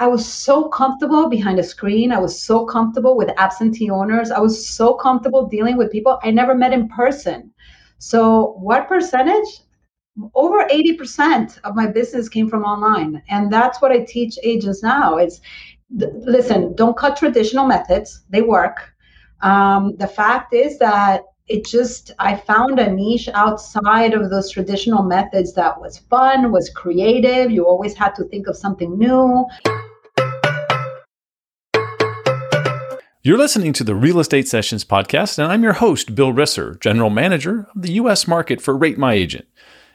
I was so comfortable behind a screen. I was so comfortable with absentee owners. I was so comfortable dealing with people I never met in person. So, what percentage? Over 80% of my business came from online. And that's what I teach agents now is th- listen, don't cut traditional methods. They work. Um, the fact is that it just i found a niche outside of those traditional methods that was fun was creative you always had to think of something new You're listening to the Real Estate Sessions podcast, and I'm your host, Bill Risser, General Manager of the U.S. market for Rate My Agent,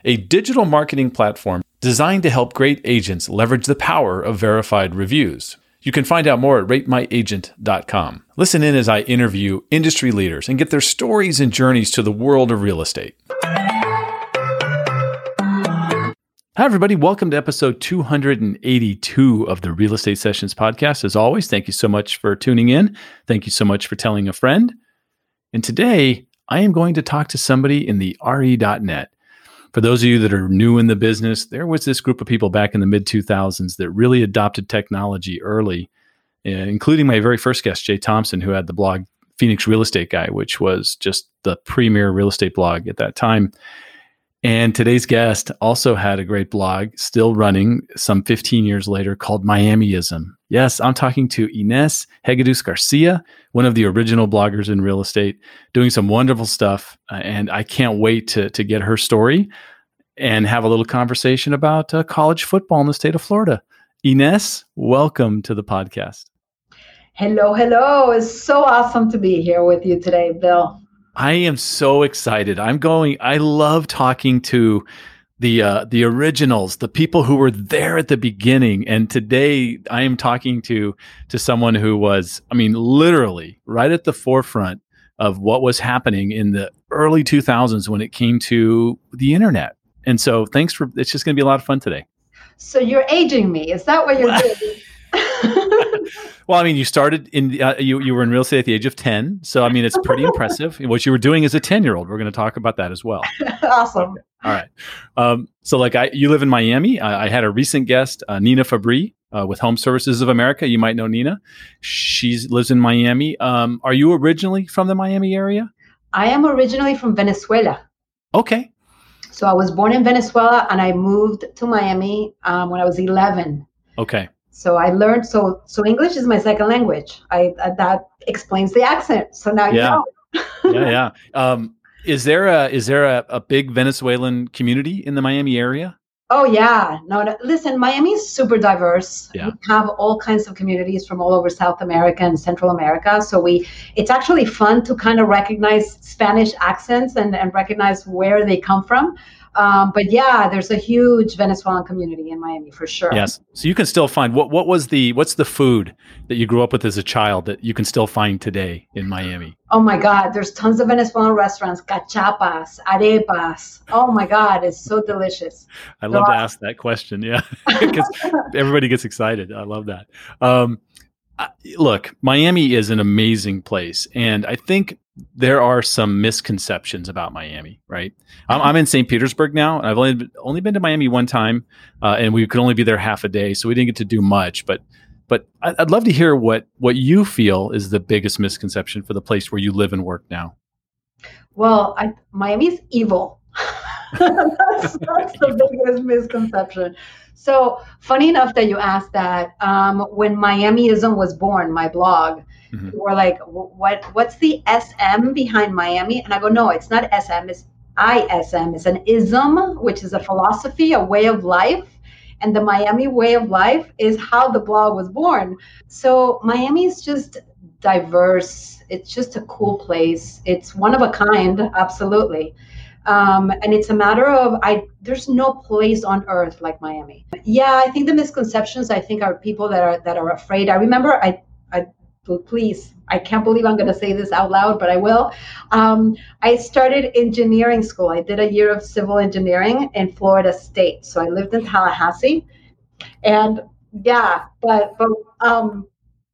a digital marketing platform designed to help great agents leverage the power of verified reviews. You can find out more at ratemyagent.com. Listen in as I interview industry leaders and get their stories and journeys to the world of real estate. Hi, everybody. Welcome to episode 282 of the Real Estate Sessions podcast. As always, thank you so much for tuning in. Thank you so much for telling a friend. And today, I am going to talk to somebody in the RE.net. For those of you that are new in the business, there was this group of people back in the mid 2000s that really adopted technology early, uh, including my very first guest, Jay Thompson, who had the blog Phoenix Real Estate Guy, which was just the premier real estate blog at that time. And today's guest also had a great blog, still running some 15 years later, called Miamism. Yes, I'm talking to Ines Hegedus Garcia, one of the original bloggers in real estate, doing some wonderful stuff. Uh, and I can't wait to, to get her story and have a little conversation about uh, college football in the state of Florida. Ines, welcome to the podcast. Hello, hello. It's so awesome to be here with you today, Bill. I am so excited. I'm going. I love talking to the uh, the originals, the people who were there at the beginning. And today, I am talking to to someone who was, I mean, literally right at the forefront of what was happening in the early 2000s when it came to the internet. And so, thanks for. It's just going to be a lot of fun today. So you're aging me. Is that what you're doing? well, I mean, you started in uh, you you were in real estate at the age of ten, so I mean, it's pretty impressive what you were doing as a ten year old. We're going to talk about that as well. awesome. Okay. All right. Um, so, like, I you live in Miami. I, I had a recent guest, uh, Nina Fabri. Uh, with Home Services of America, you might know Nina. She lives in Miami. Um, are you originally from the Miami area? I am originally from Venezuela. Okay. So I was born in Venezuela and I moved to Miami um, when I was 11. Okay so i learned so so english is my second language. I uh, that explains the accent. So now yeah. you know. Yeah yeah. Um is there a is there a, a big venezuelan community in the miami area? Oh yeah. No, no. Listen miami is super diverse. Yeah. we have all kinds of communities from all over south america and central america. So we it's actually fun to kind of recognize spanish accents and, and recognize where they come from um, but yeah, there's a huge Venezuelan community in Miami for sure. Yes. So you can still find what what was the what's the food that you grew up with as a child that you can still find today in Miami? Oh my God, there's tons of Venezuelan restaurants, cachapas, arepas. Oh my God, it's so delicious. I love so, to ask that question. Yeah, because everybody gets excited. I love that. Um, look, Miami is an amazing place, and I think there are some misconceptions about Miami, right? I'm, I'm in St. Petersburg now. I've only been, only been to Miami one time, uh, and we could only be there half a day, so we didn't get to do much. But but I'd love to hear what what you feel is the biggest misconception for the place where you live and work now. Well, I, Miami's evil. that's, that's the biggest misconception. So funny enough that you asked that. Um, when Miamism was born, my blog, mm-hmm. we're like, what what's the SM behind Miami? And I go, no, it's not SM, it's ISM. It's an ism, which is a philosophy, a way of life. And the Miami way of life is how the blog was born. So Miami is just diverse. It's just a cool place. It's one of a kind, absolutely. Um, and it's a matter of I there's no place on earth like Miami. Yeah, I think the misconceptions I think are people that are that are afraid. I remember I I please I can't believe I'm going to say this out loud, but I will. Um, I started engineering school. I did a year of civil engineering in Florida State. So I lived in Tallahassee, and yeah, but but um,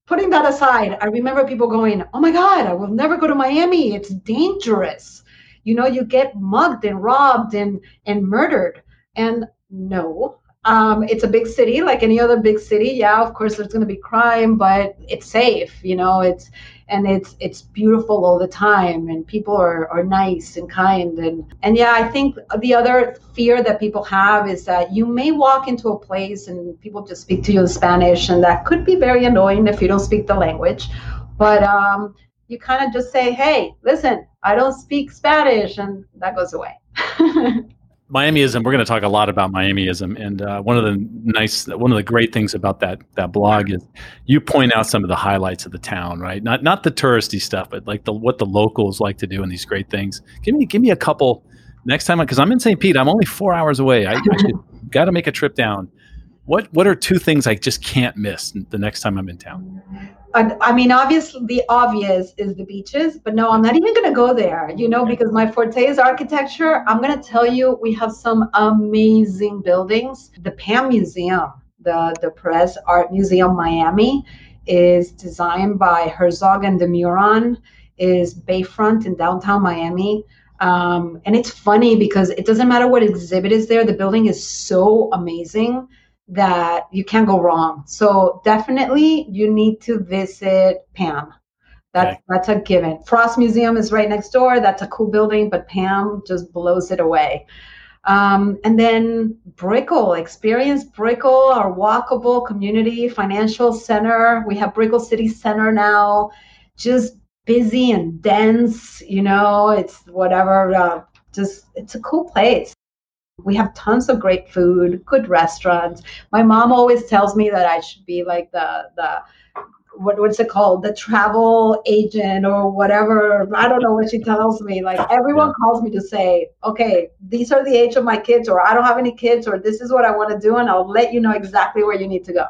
putting that aside, I remember people going, "Oh my God, I will never go to Miami. It's dangerous." You know you get mugged and robbed and and murdered and no Um, it's a big city, like any other big city. Yeah, of course, there's going to be crime, but it's safe. You know, it's and it's it's beautiful all the time, and people are, are nice and kind, and and yeah, I think the other fear that people have is that you may walk into a place and people just speak to you in Spanish, and that could be very annoying if you don't speak the language. But um, you kind of just say, "Hey, listen, I don't speak Spanish," and that goes away. Miamism. We're going to talk a lot about Miamism, and uh, one of the nice, one of the great things about that that blog is you point out some of the highlights of the town, right? Not not the touristy stuff, but like the what the locals like to do and these great things. Give me give me a couple next time because I'm in St. Pete. I'm only four hours away. I, I got to make a trip down. What what are two things I just can't miss the next time I'm in town? I mean, obviously, the obvious is the beaches, but no, I'm not even going to go there, you know, because my forte is architecture. I'm going to tell you, we have some amazing buildings. The PAM Museum, the, the Perez Art Museum Miami, is designed by Herzog and de Meuron, is Bayfront in downtown Miami. Um, and it's funny because it doesn't matter what exhibit is there, the building is so amazing that you can't go wrong. So definitely you need to visit Pam. That's okay. that's a given. Frost Museum is right next door. That's a cool building, but Pam just blows it away. Um, and then Brickell, experience Brickell, our walkable community financial center. We have Brickell City Center now, just busy and dense. You know, it's whatever. Uh, just it's a cool place. We have tons of great food, good restaurants. My mom always tells me that I should be like the the what, what's it called? The travel agent or whatever. I don't know what she tells me. Like everyone calls me to say okay these are the age of my kids or i don't have any kids or this is what i want to do and i'll let you know exactly where you need to go.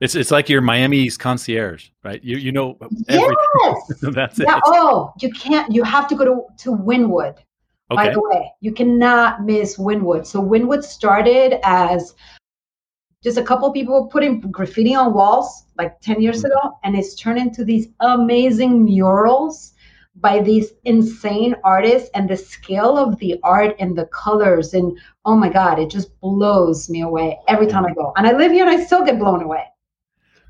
It's it's like your miami's concierge right? You you know everything. yes! That's yeah. oh you can't you have to go to to wynwood Okay. By the way, you cannot miss Wynwood. So Wynwood started as just a couple people putting graffiti on walls like 10 years mm-hmm. ago, and it's turned into these amazing murals by these insane artists and the scale of the art and the colors and oh my god it just blows me away every time i go and i live here and i still get blown away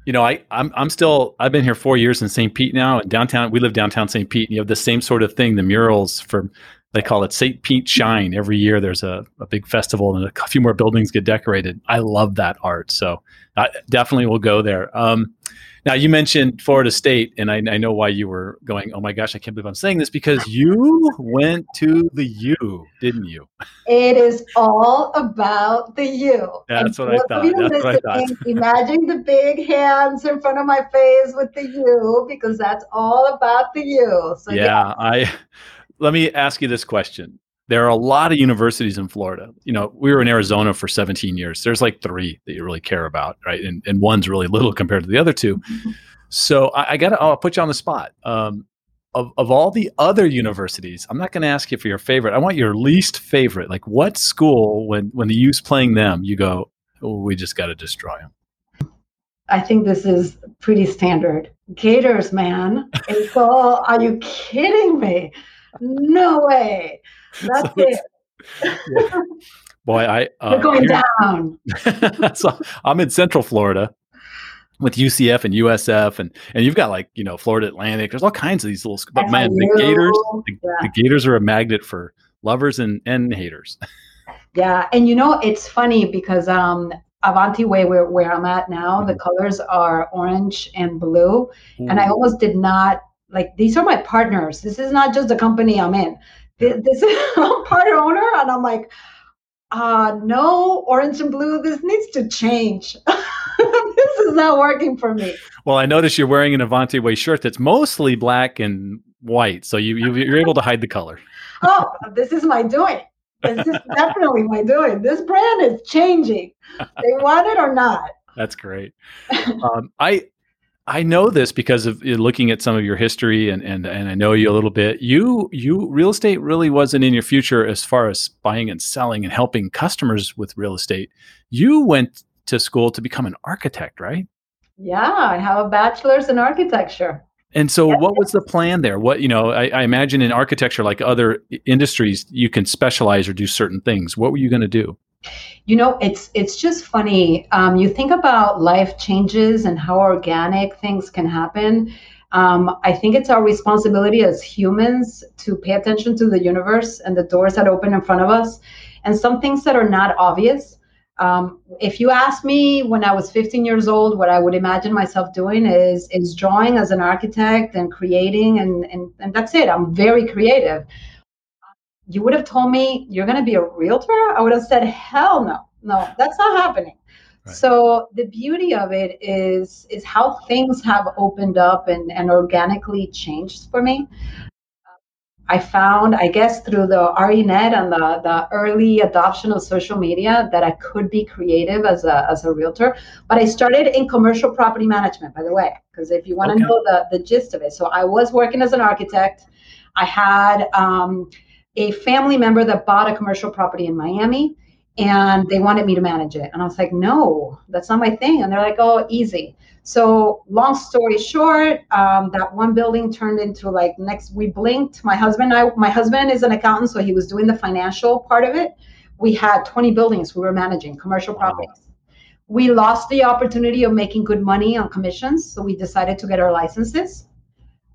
you know, I I'm I'm still I've been here four years in St. Pete now, and downtown we live downtown St. Pete, and you have the same sort of thing. The murals for they call it St. Pete Shine. Every year there's a, a big festival and a few more buildings get decorated. I love that art. So I definitely will go there. Um, now you mentioned Florida State, and I, I, know why you were going. Oh my gosh, I can't believe I'm saying this because you went to the U, didn't you? It is all about the U. That's and what I thought. That's what I thought. Imagine the big hands in front of my face with the U because that's all about the U. So yeah, yeah. I let me ask you this question. There are a lot of universities in Florida. You know, we were in Arizona for 17 years. There's like three that you really care about, right? And, and one's really little compared to the other two. So I, I got to, I'll put you on the spot. Um, of, of all the other universities, I'm not going to ask you for your favorite. I want your least favorite. Like, what school, when when the U's playing them, you go, oh, we just got to destroy them. I think this is pretty standard. Gators, man. It's all. Are you kidding me? No way. That's so it. Yeah. Boy, I uh, we're going down. so I'm in Central Florida with UCF and USF, and and you've got like you know Florida Atlantic. There's all kinds of these little. But man, the Gators, the, yeah. the Gators are a magnet for lovers and and haters. Yeah, and you know it's funny because um Avanti Way, where, where I'm at now, mm-hmm. the colors are orange and blue. Ooh. And I almost did not like these are my partners. This is not just the company I'm in. This is I'm part owner, and I'm like, uh, no, orange and blue. This needs to change. this is not working for me. Well, I notice you're wearing an Avanti Way shirt that's mostly black and white, so you, you you're able to hide the color. oh, this is my doing. This is definitely my doing. This brand is changing. They want it or not. That's great. Um, I I know this because of eh, looking at some of your history and, and and I know you a little bit. You you real estate really wasn't in your future as far as buying and selling and helping customers with real estate. You went to school to become an architect, right? Yeah, I have a bachelor's in architecture. And so, what was the plan there? What you know, I, I, imagine in architecture, like other industries, you can specialize or do certain things. What were you going to do? You know, it's it's just funny. Um, you think about life changes and how organic things can happen. Um, I think it's our responsibility as humans to pay attention to the universe and the doors that open in front of us, and some things that are not obvious. Um, if you ask me when I was 15 years old, what I would imagine myself doing is is drawing as an architect and creating, and and, and that's it. I'm very creative you would have told me you're going to be a realtor, I would have said, hell no, no, that's not happening. Right. So the beauty of it is is how things have opened up and, and organically changed for me. I found, I guess, through the RENet and the, the early adoption of social media that I could be creative as a, as a realtor. But I started in commercial property management, by the way, because if you want to okay. know the, the gist of it. So I was working as an architect. I had um, a family member that bought a commercial property in Miami and they wanted me to manage it. And I was like, no, that's not my thing. And they're like, oh, easy. So, long story short, um, that one building turned into like next. We blinked. My husband, I, my husband is an accountant, so he was doing the financial part of it. We had 20 buildings we were managing, commercial properties. We lost the opportunity of making good money on commissions, so we decided to get our licenses.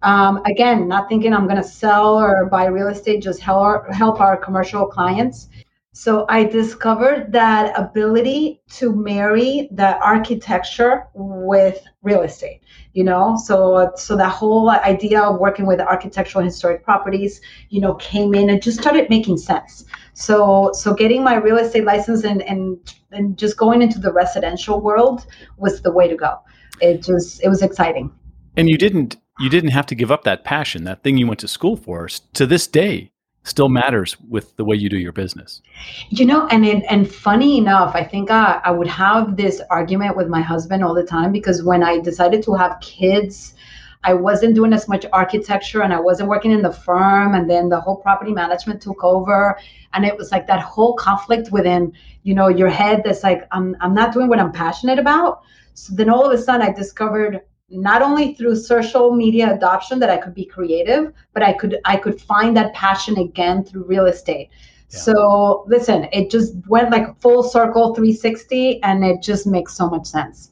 Um, again, not thinking I'm going to sell or buy real estate, just help our, help our commercial clients. So I discovered that ability to marry the architecture with real estate. You know, so so that whole idea of working with architectural historic properties, you know, came in and just started making sense. So so getting my real estate license and and and just going into the residential world was the way to go. It just it was exciting. And you didn't you didn't have to give up that passion, that thing you went to school for. To this day, still matters with the way you do your business. You know, and and, and funny enough, I think I, I would have this argument with my husband all the time because when I decided to have kids, I wasn't doing as much architecture and I wasn't working in the firm and then the whole property management took over and it was like that whole conflict within, you know, your head that's like I'm I'm not doing what I'm passionate about. So then all of a sudden I discovered not only through social media adoption that I could be creative, but I could I could find that passion again through real estate. Yeah. So listen, it just went like full circle 360 and it just makes so much sense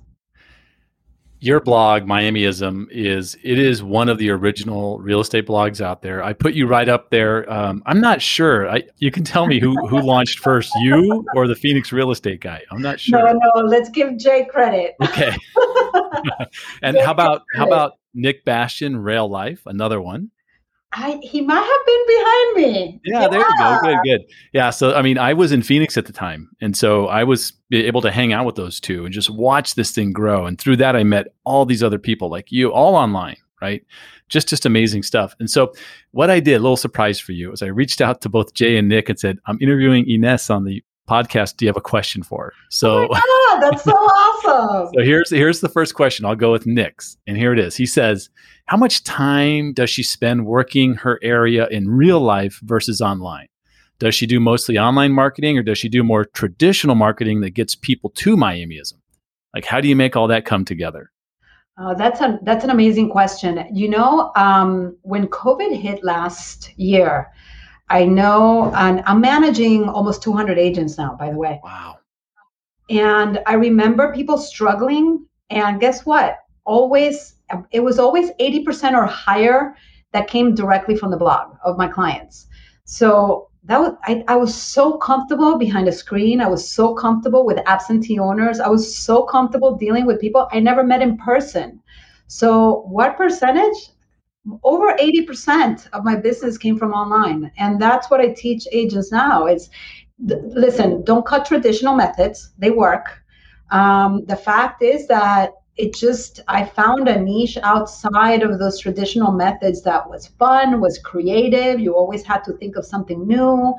your blog miamism is it is one of the original real estate blogs out there. I put you right up there. Um, i'm not sure. I, you can tell me who who launched first you or the phoenix real estate guy. I'm not sure. no no let's give jay credit. Okay. And jay how about how about nick bastian rail life another one I, he might have been behind me. Yeah, yeah, there you go. Good, good. Yeah. So, I mean, I was in Phoenix at the time. And so I was able to hang out with those two and just watch this thing grow. And through that, I met all these other people like you, all online, right? Just, just amazing stuff. And so, what I did, a little surprise for you, is I reached out to both Jay and Nick and said, I'm interviewing Ines on the podcast. Do you have a question for? So, oh God, that's so awesome. so, here's, here's the first question. I'll go with Nick's. And here it is. He says, how much time does she spend working her area in real life versus online? Does she do mostly online marketing or does she do more traditional marketing that gets people to Miamism? Like, how do you make all that come together? Uh, that's a that's an amazing question. You know, um, when COVID hit last year, I know, and I'm managing almost 200 agents now. By the way, wow. And I remember people struggling, and guess what? Always it was always 80% or higher that came directly from the blog of my clients. So that was I, I was so comfortable behind a screen. I was so comfortable with absentee owners. I was so comfortable dealing with people I never met in person. So what percentage? Over 80% of my business came from online. And that's what I teach agents now is th- listen, don't cut traditional methods. They work. Um, the fact is that it just i found a niche outside of those traditional methods that was fun was creative you always had to think of something new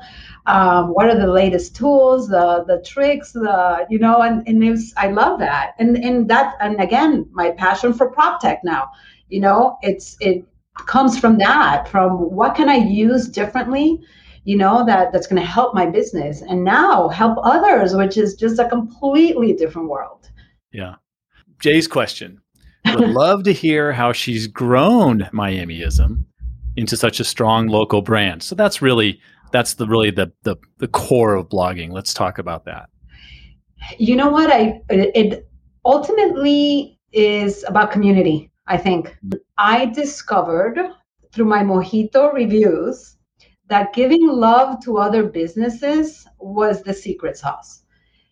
um, what are the latest tools the the tricks the you know and, and it was i love that and and that and again my passion for prop tech now you know it's it comes from that from what can i use differently you know that that's going to help my business and now help others which is just a completely different world yeah Jay's question. Would love to hear how she's grown Miamism into such a strong local brand. So that's really that's the really the the the core of blogging. Let's talk about that. You know what? I it ultimately is about community. I think mm. I discovered through my mojito reviews that giving love to other businesses was the secret sauce.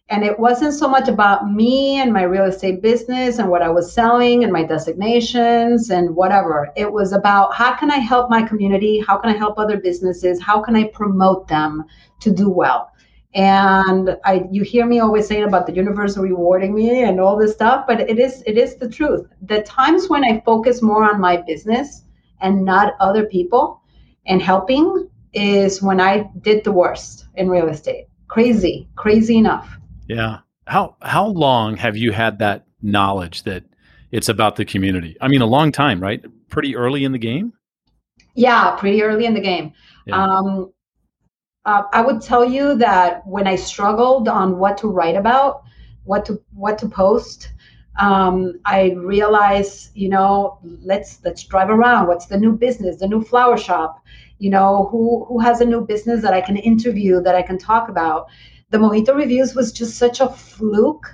And it wasn't so much about me and my real estate business and what I was selling and my designations and whatever. It was about how can I help my community? How can I help other businesses? How can I promote them to do well? And I you hear me always saying about the universe rewarding me and all this stuff, but it is it is the truth. The times when I focus more on my business and not other people and helping is when I did the worst in real estate. Crazy, crazy enough. Yeah. How how long have you had that knowledge that it's about the community? I mean, a long time, right? Pretty early in the game. Yeah, pretty early in the game. Yeah. Um, uh, I would tell you that when I struggled on what to write about, what to what to post, um, I realized, you know, let's let's drive around. What's the new business? The new flower shop? You know, who who has a new business that I can interview that I can talk about? the Mojito reviews was just such a fluke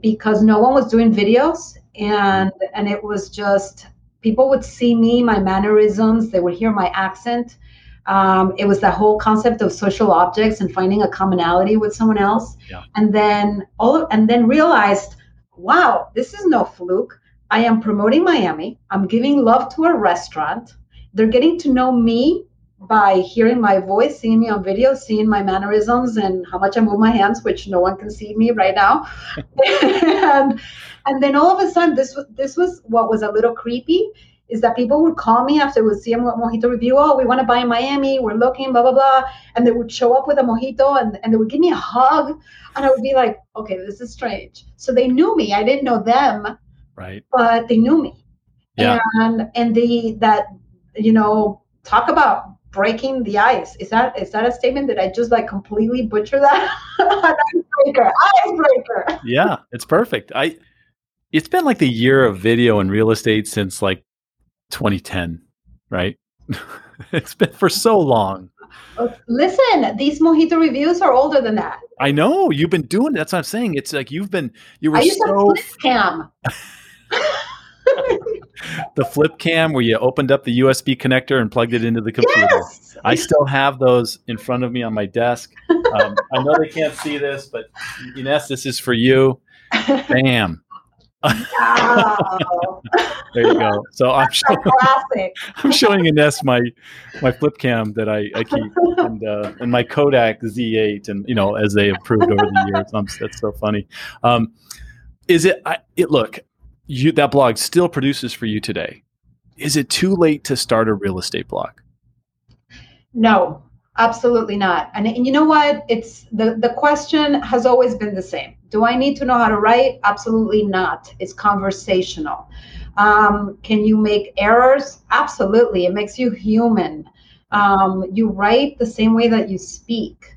because no one was doing videos and and it was just people would see me, my mannerisms, they would hear my accent. Um, it was that whole concept of social objects and finding a commonality with someone else, yeah. and then all of, and then realized, wow, this is no fluke. I am promoting Miami. I'm giving love to a restaurant. They're getting to know me by hearing my voice, seeing me on video, seeing my mannerisms and how much I move my hands, which no one can see me right now. and and then all of a sudden, this was this was what was a little creepy. Is that people would call me after we'd see a mojito review? Oh, we want to buy in Miami. We're looking, blah blah blah, and they would show up with a mojito and, and they would give me a hug, and I would be like, okay, this is strange. So they knew me. I didn't know them, right? But they knew me. Yeah. And and the that you know talk about breaking the ice. Is that is that a statement that I just like completely butcher that? icebreaker, icebreaker. yeah, it's perfect. I it's been like the year of video and real estate since like 2010, right? it's been for so long. Listen, these mojito reviews are older than that. I know you've been doing. That's what I'm saying. It's like you've been. You were I used so. To flip cam. the flip cam where you opened up the USB connector and plugged it into the computer. Yes! I still have those in front of me on my desk. Um, I know they can't see this, but Ines, this is for you. Bam. Wow. there you go. So I'm showing, I'm showing Ines my my flip cam that I, I keep and uh, and my Kodak Z8 and you know as they improved over the years. I'm, that's so funny. Um, is it? I, it look you that blog still produces for you today. Is it too late to start a real estate blog? No, absolutely not. And, and you know what? It's the the question has always been the same. Do I need to know how to write? Absolutely not. It's conversational. Um, can you make errors? Absolutely. It makes you human. Um, you write the same way that you speak.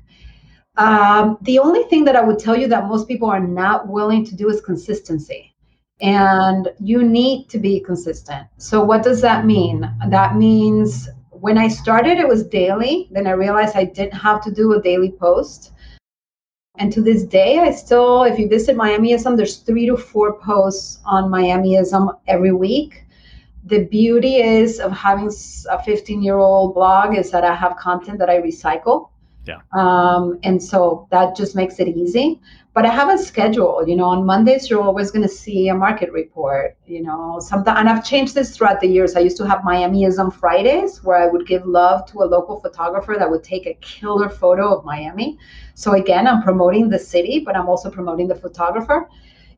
Um, the only thing that I would tell you that most people are not willing to do is consistency and you need to be consistent. So, what does that mean? That means when I started, it was daily. Then I realized I didn't have to do a daily post. And to this day, I still, if you visit Miamism, there's three to four posts on Miamism every week. The beauty is of having a 15 year old blog is that I have content that I recycle. Yeah. Um, and so that just makes it easy. But I have a schedule. You know, on Mondays you're always going to see a market report. You know, sometimes and I've changed this throughout the years. I used to have Miamism Fridays where I would give love to a local photographer that would take a killer photo of Miami. So again, I'm promoting the city, but I'm also promoting the photographer.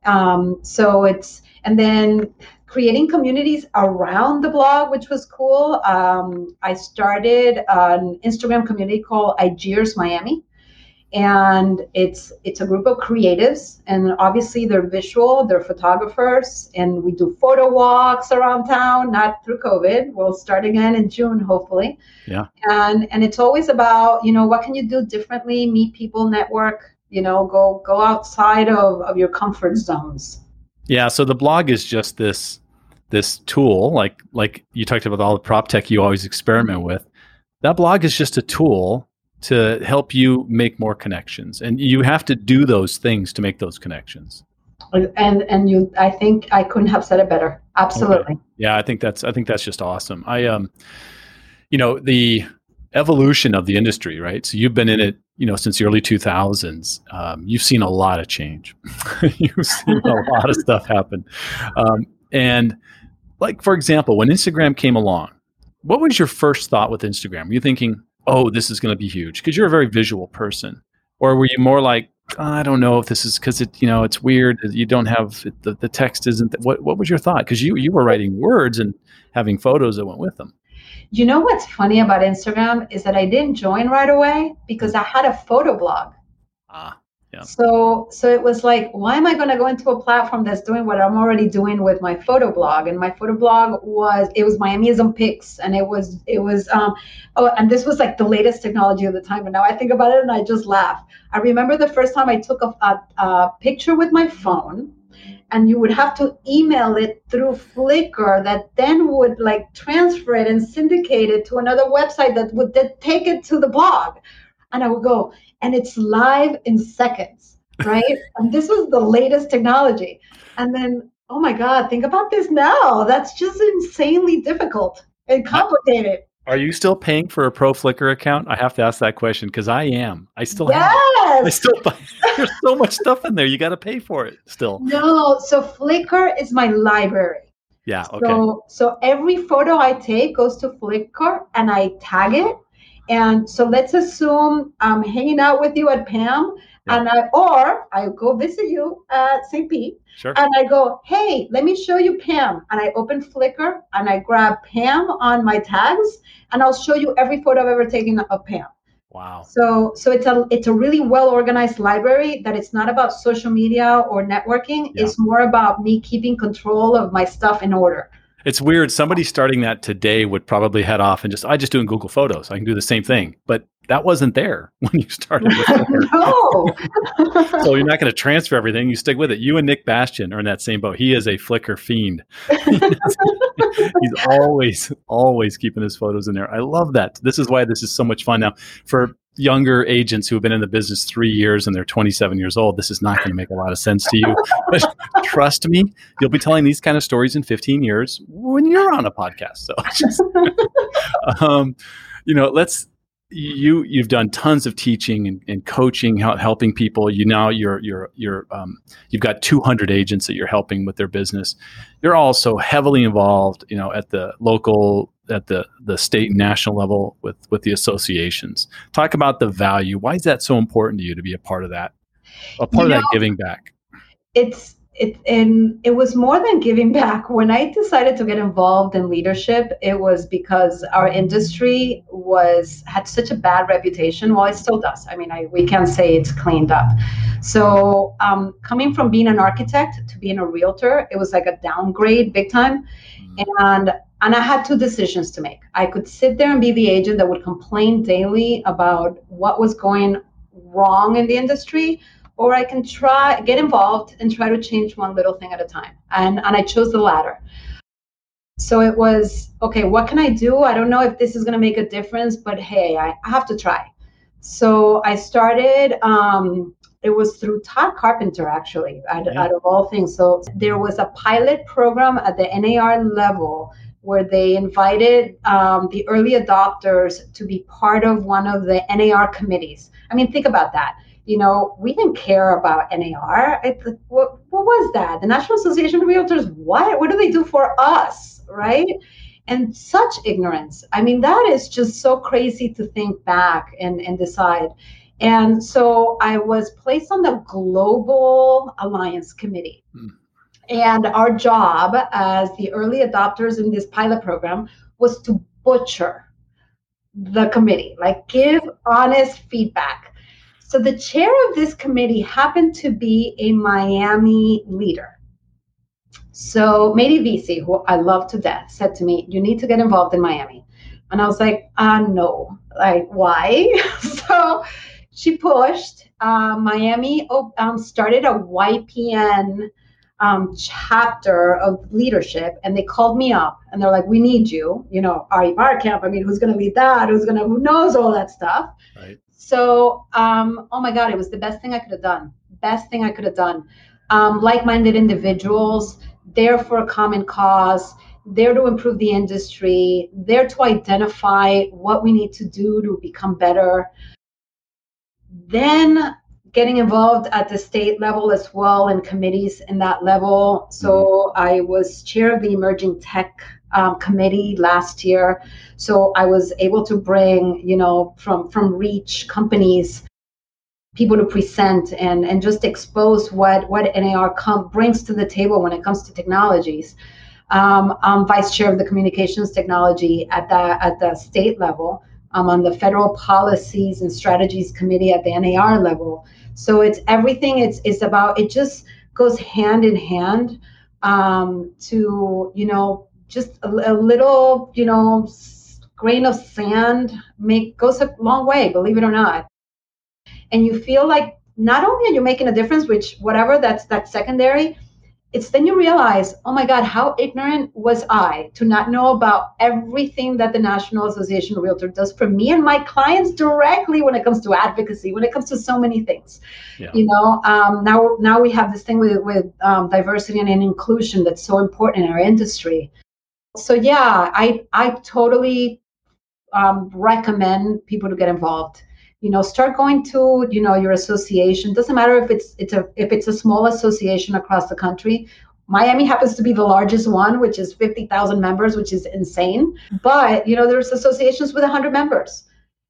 Um, so it's and then creating communities around the blog, which was cool. Um, I started an Instagram community called Igers Miami, and it's it's a group of creatives, and obviously they're visual, they're photographers, and we do photo walks around town. Not through COVID. We'll start again in June, hopefully. Yeah. And and it's always about you know what can you do differently, meet people, network. You know, go go outside of, of your comfort zones. Yeah, so the blog is just this this tool, like like you talked about all the prop tech you always experiment mm-hmm. with. That blog is just a tool to help you make more connections. And you have to do those things to make those connections. And and you i think i couldn't have said it better. Absolutely. Okay. yeah i think that's i think that's just awesome. I um you know the evolution of the industry right? So you've been in it you know since the early 2000s um, you've seen a lot of change. You've seen a lot of stuff happen. Um, and like for example when instagram came along what was your first thought with instagram? Were you thinking oh this is going to be huge because you're a very visual person or were you more like I don't know if this is because it, you know, it's weird. You don't have the, the text isn't. What What was your thought? Because you you were writing words and having photos that went with them. You know what's funny about Instagram is that I didn't join right away because I had a photo blog. Ah. Yeah. So so it was like, why am I going to go into a platform that's doing what I'm already doing with my photo blog? And my photo blog was it was Miamism pics, and it was it was um oh, and this was like the latest technology of the time. And now I think about it and I just laugh. I remember the first time I took a, a, a picture with my phone and you would have to email it through Flickr that then would like transfer it and syndicate it to another website that would then take it to the blog. And I would go, and it's live in seconds, right? and this was the latest technology. And then, oh my God, think about this now. That's just insanely difficult and complicated. Are you still paying for a pro Flickr account? I have to ask that question because I am. I still yes! have. I still buy. There's so much stuff in there. You got to pay for it still. No, so Flickr is my library. Yeah. Okay. So, so every photo I take goes to Flickr and I tag it and so let's assume I'm hanging out with you at PAM, yeah. and I or I go visit you at St. Pete, sure. and I go, hey, let me show you Pam, and I open Flickr and I grab Pam on my tags, and I'll show you every photo I've ever taken of Pam. Wow. So so it's a it's a really well organized library that it's not about social media or networking. Yeah. It's more about me keeping control of my stuff in order. It's weird. Somebody starting that today would probably head off and just, I just do in Google Photos. I can do the same thing. But that wasn't there when you started. no. so you're not going to transfer everything. You stick with it. You and Nick Bastian are in that same boat. He is a Flickr fiend. He's always, always keeping his photos in there. I love that. This is why this is so much fun. Now, for younger agents who have been in the business three years and they're 27 years old, this is not going to make a lot of sense to you. But trust me, you'll be telling these kind of stories in 15 years when you're on a podcast. So, just, um, you know, let's. You you've done tons of teaching and, and coaching, helping people. You now you're you're you're um, you've got 200 agents that you're helping with their business. You're also heavily involved, you know, at the local at the the state and national level with with the associations. Talk about the value. Why is that so important to you to be a part of that? A part you of know, that giving back. It's it and it was more than giving back. When I decided to get involved in leadership, it was because our industry was had such a bad reputation. Well, it still does. I mean, I, we can't say it's cleaned up. So um, coming from being an architect to being a realtor, it was like a downgrade big time. Mm. And and I had two decisions to make. I could sit there and be the agent that would complain daily about what was going wrong in the industry, or I can try get involved and try to change one little thing at a time. And and I chose the latter. So it was okay. What can I do? I don't know if this is going to make a difference, but hey, I, I have to try. So I started. Um, it was through Todd Carpenter, actually, out, yeah. out of all things. So there was a pilot program at the NAR level where they invited um, the early adopters to be part of one of the NAR committees. I mean, think about that. You know, we didn't care about NAR. It, what, what was that? The National Association of Realtors, what? What do they do for us, right? And such ignorance. I mean, that is just so crazy to think back and, and decide. And so I was placed on the Global Alliance Committee. Mm. And our job as the early adopters in this pilot program was to butcher the committee, like give honest feedback. So the chair of this committee happened to be a Miami leader. So Mady Vesey, who I love to death, said to me, You need to get involved in Miami. And I was like, uh, no. Like, why? so she pushed. Uh, Miami um, started a YPN um, chapter of leadership and they called me up and they're like, we need you, you know, Ari Barkamp. I mean, who's going to lead that? Who's going to, who knows all that stuff? Right. So, um, oh my God, it was the best thing I could have done. Best thing I could have done. Um, like minded individuals, there for a common cause, there to improve the industry, there to identify what we need to do to become better. Then getting involved at the state level as well in committees in that level. So mm-hmm. I was chair of the emerging tech um, committee last year. So I was able to bring, you know, from from reach companies people to present and and just expose what what NAR com- brings to the table when it comes to technologies. Um, I'm vice chair of the communications technology at the at the state level. I'm on the federal policies and strategies committee at the NAR level. So it's everything. It's it's about it. Just goes hand in hand um, to you know just a, a little you know grain of sand make goes a long way. Believe it or not and you feel like not only are you making a difference which whatever that's that's secondary it's then you realize oh my god how ignorant was i to not know about everything that the national association of realtor does for me and my clients directly when it comes to advocacy when it comes to so many things. Yeah. you know um, now now we have this thing with with um, diversity and inclusion that's so important in our industry. So yeah i i totally um, recommend people to get involved you know start going to you know your association. Doesn't matter if it's it's a if it's a small association across the country. Miami happens to be the largest one which is 50000 members which is insane. But you know there's associations with 100 members.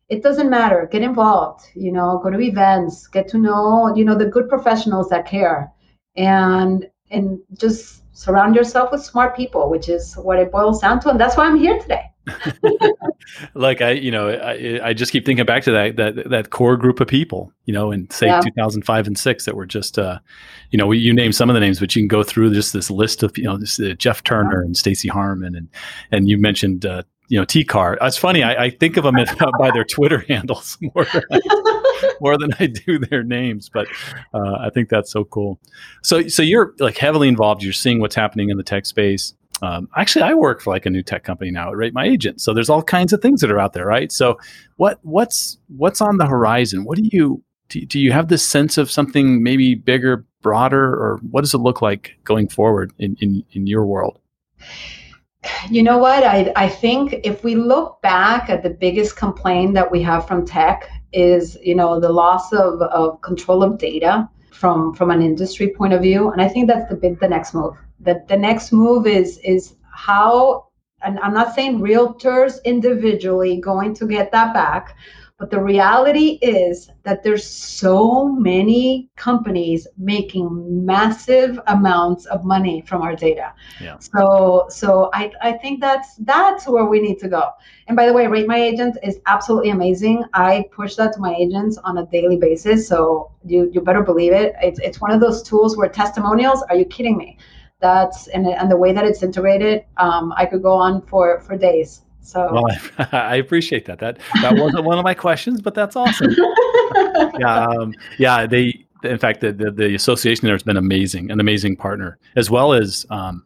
It doesn't matter. Get involved you know go to events get to know you know the good professionals that care. And and just surround yourself with smart people which is what it boils down to and that's why i'm here today like I, you know, I, I just keep thinking back to that that that core group of people, you know, in say yeah. 2005 and six that were just, uh, you know, you name some of the names, but you can go through just this list of, you know, this, uh, Jeff Turner and Stacy Harmon, and and you mentioned, uh, you know, T Car. It's funny, I, I think of them by their Twitter handles more more than I do their names, but uh, I think that's so cool. So so you're like heavily involved. You're seeing what's happening in the tech space. Um, actually, I work for like a new tech company now, Rate My Agent. So there's all kinds of things that are out there, right? So what what's what's on the horizon? What do you do, do you have this sense of something maybe bigger, broader, or what does it look like going forward in, in, in your world? You know what? I, I think if we look back at the biggest complaint that we have from tech is, you know, the loss of, of control of data from from an industry point of view. And I think that's the big the next move the, the next move is is how and I'm not saying realtors individually going to get that back, but the reality is that there's so many companies making massive amounts of money from our data. Yeah. So so I, I think that's that's where we need to go. And by the way, Rate My Agent is absolutely amazing. I push that to my agents on a daily basis. So you you better believe it. It's it's one of those tools where testimonials, are you kidding me? that's and, and the way that it's integrated um, i could go on for for days so well, I, appreciate that. That that wasn't one of my questions, but that's awesome. yeah, um, yeah. They, in fact, the, the, the association there has been amazing, an amazing partner, as well as um,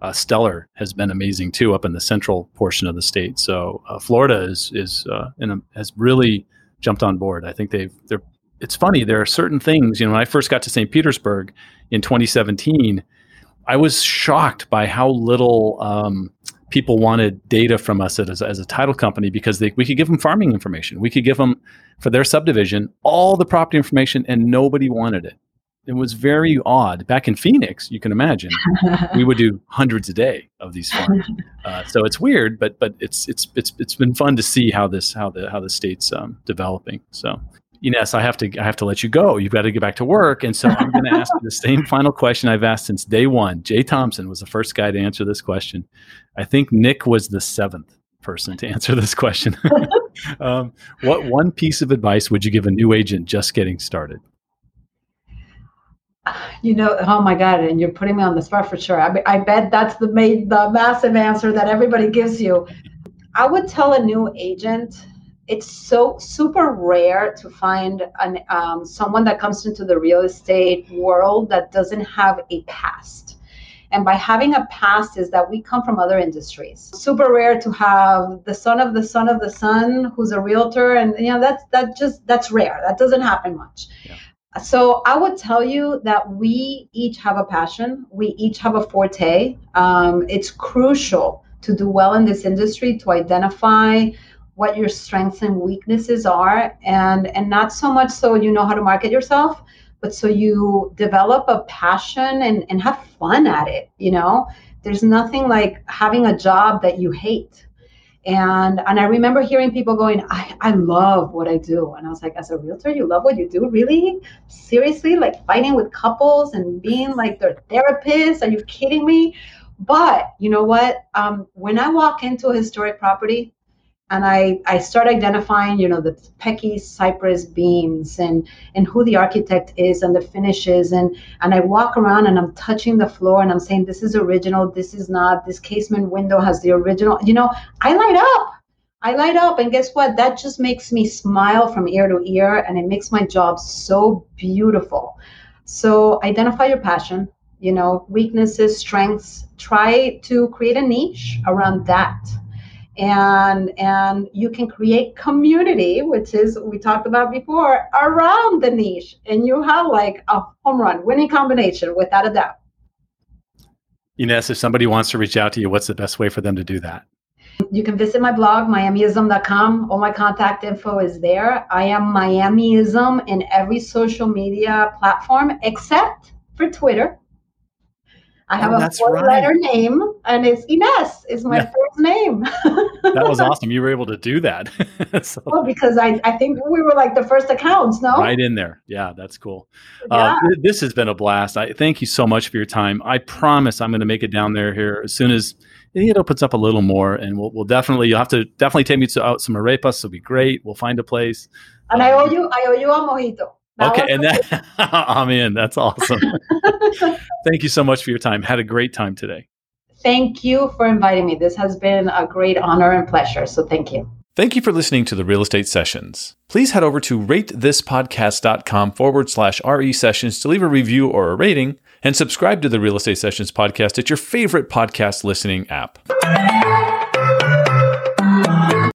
uh, Stellar has been amazing too, up in the central portion of the state. So uh, Florida is is uh, a, has really jumped on board. I think they've they're. It's funny. There are certain things. You know, when I first got to St. Petersburg in 2017 I was shocked by how little um, people wanted data from us as, as a title company because they, we could give them farming information. We could give them for their subdivision all the property information, and nobody wanted it. It was very odd. Back in Phoenix, you can imagine, we would do hundreds a day of these farms. Uh, so it's weird, but but it's it's it's it's been fun to see how this how the how the state's um, developing. So Ines, I have to I have to let you go. You've got to get back to work. And so I'm going to ask the same final question I've asked since day one. Jay Thompson was the first guy to answer this question. I think Nick was the seventh person to answer this question. um, what one piece of advice would you give a new agent just getting started? You know, oh my God, and you're putting me on the spot for sure. I, I bet that's the made the massive answer that everybody gives you. I would tell a new agent it's so super rare to find an um, someone that comes into the real estate world that doesn't have a past And by having a past is that we come from other industries. Super rare to have the son of the son of the son who's a realtor, and you know that's that just that's rare. That doesn't happen much. Yeah. So I would tell you that we each have a passion. We each have a forte. Um, it's crucial to do well in this industry to identify what your strengths and weaknesses are and and not so much so you know how to market yourself but so you develop a passion and, and have fun at it you know? There's nothing like having a job that you hate. And and i remember hearing people going I, I love what i do. And i was like as a realtor you love what you do? Really? Seriously? Like fighting with couples and being like their therapist? Are you kidding me? But you know what? Um, when i walk into a historic property and I, I start identifying, you know, the Pecky cypress beams and and who the architect is and the finishes. And and I walk around and I'm touching the floor and I'm saying this is original, this is not, this casement window has the original, you know, I light up. I light up. And guess what? That just makes me smile from ear to ear and it makes my job so beautiful. So identify your passion, you know, weaknesses, strengths, try to create a niche around that and and you can create community which is we talked about before around the niche. And you have like a home run winning combination without a doubt. Ines if somebody wants to reach out to you what's the best way for them to do that? You can visit my blog miamism.com all my contact info is there. I am miamism in every social media platform except for twitter I have oh, a four right. letter name and it's Ines is my yeah. first name. that was awesome. You were able to do that. so, well, because I, I think we were like the first accounts, no? Right in there. Yeah, that's cool. Uh, yeah. Uh, this has been a blast. I thank you so much for your time. I promise I'm going to make it down there here as soon as it opens up a little more and we'll, we'll definitely, you'll have to definitely take me to out some arepas. It'll be great. We'll find a place. And um, I owe you, I owe you a mojito. Okay, and that I'm in. That's awesome. Thank you so much for your time. Had a great time today. Thank you for inviting me. This has been a great honor and pleasure. So thank you. Thank you for listening to the Real Estate Sessions. Please head over to ratethispodcast.com forward slash RE sessions to leave a review or a rating and subscribe to the Real Estate Sessions podcast at your favorite podcast listening app.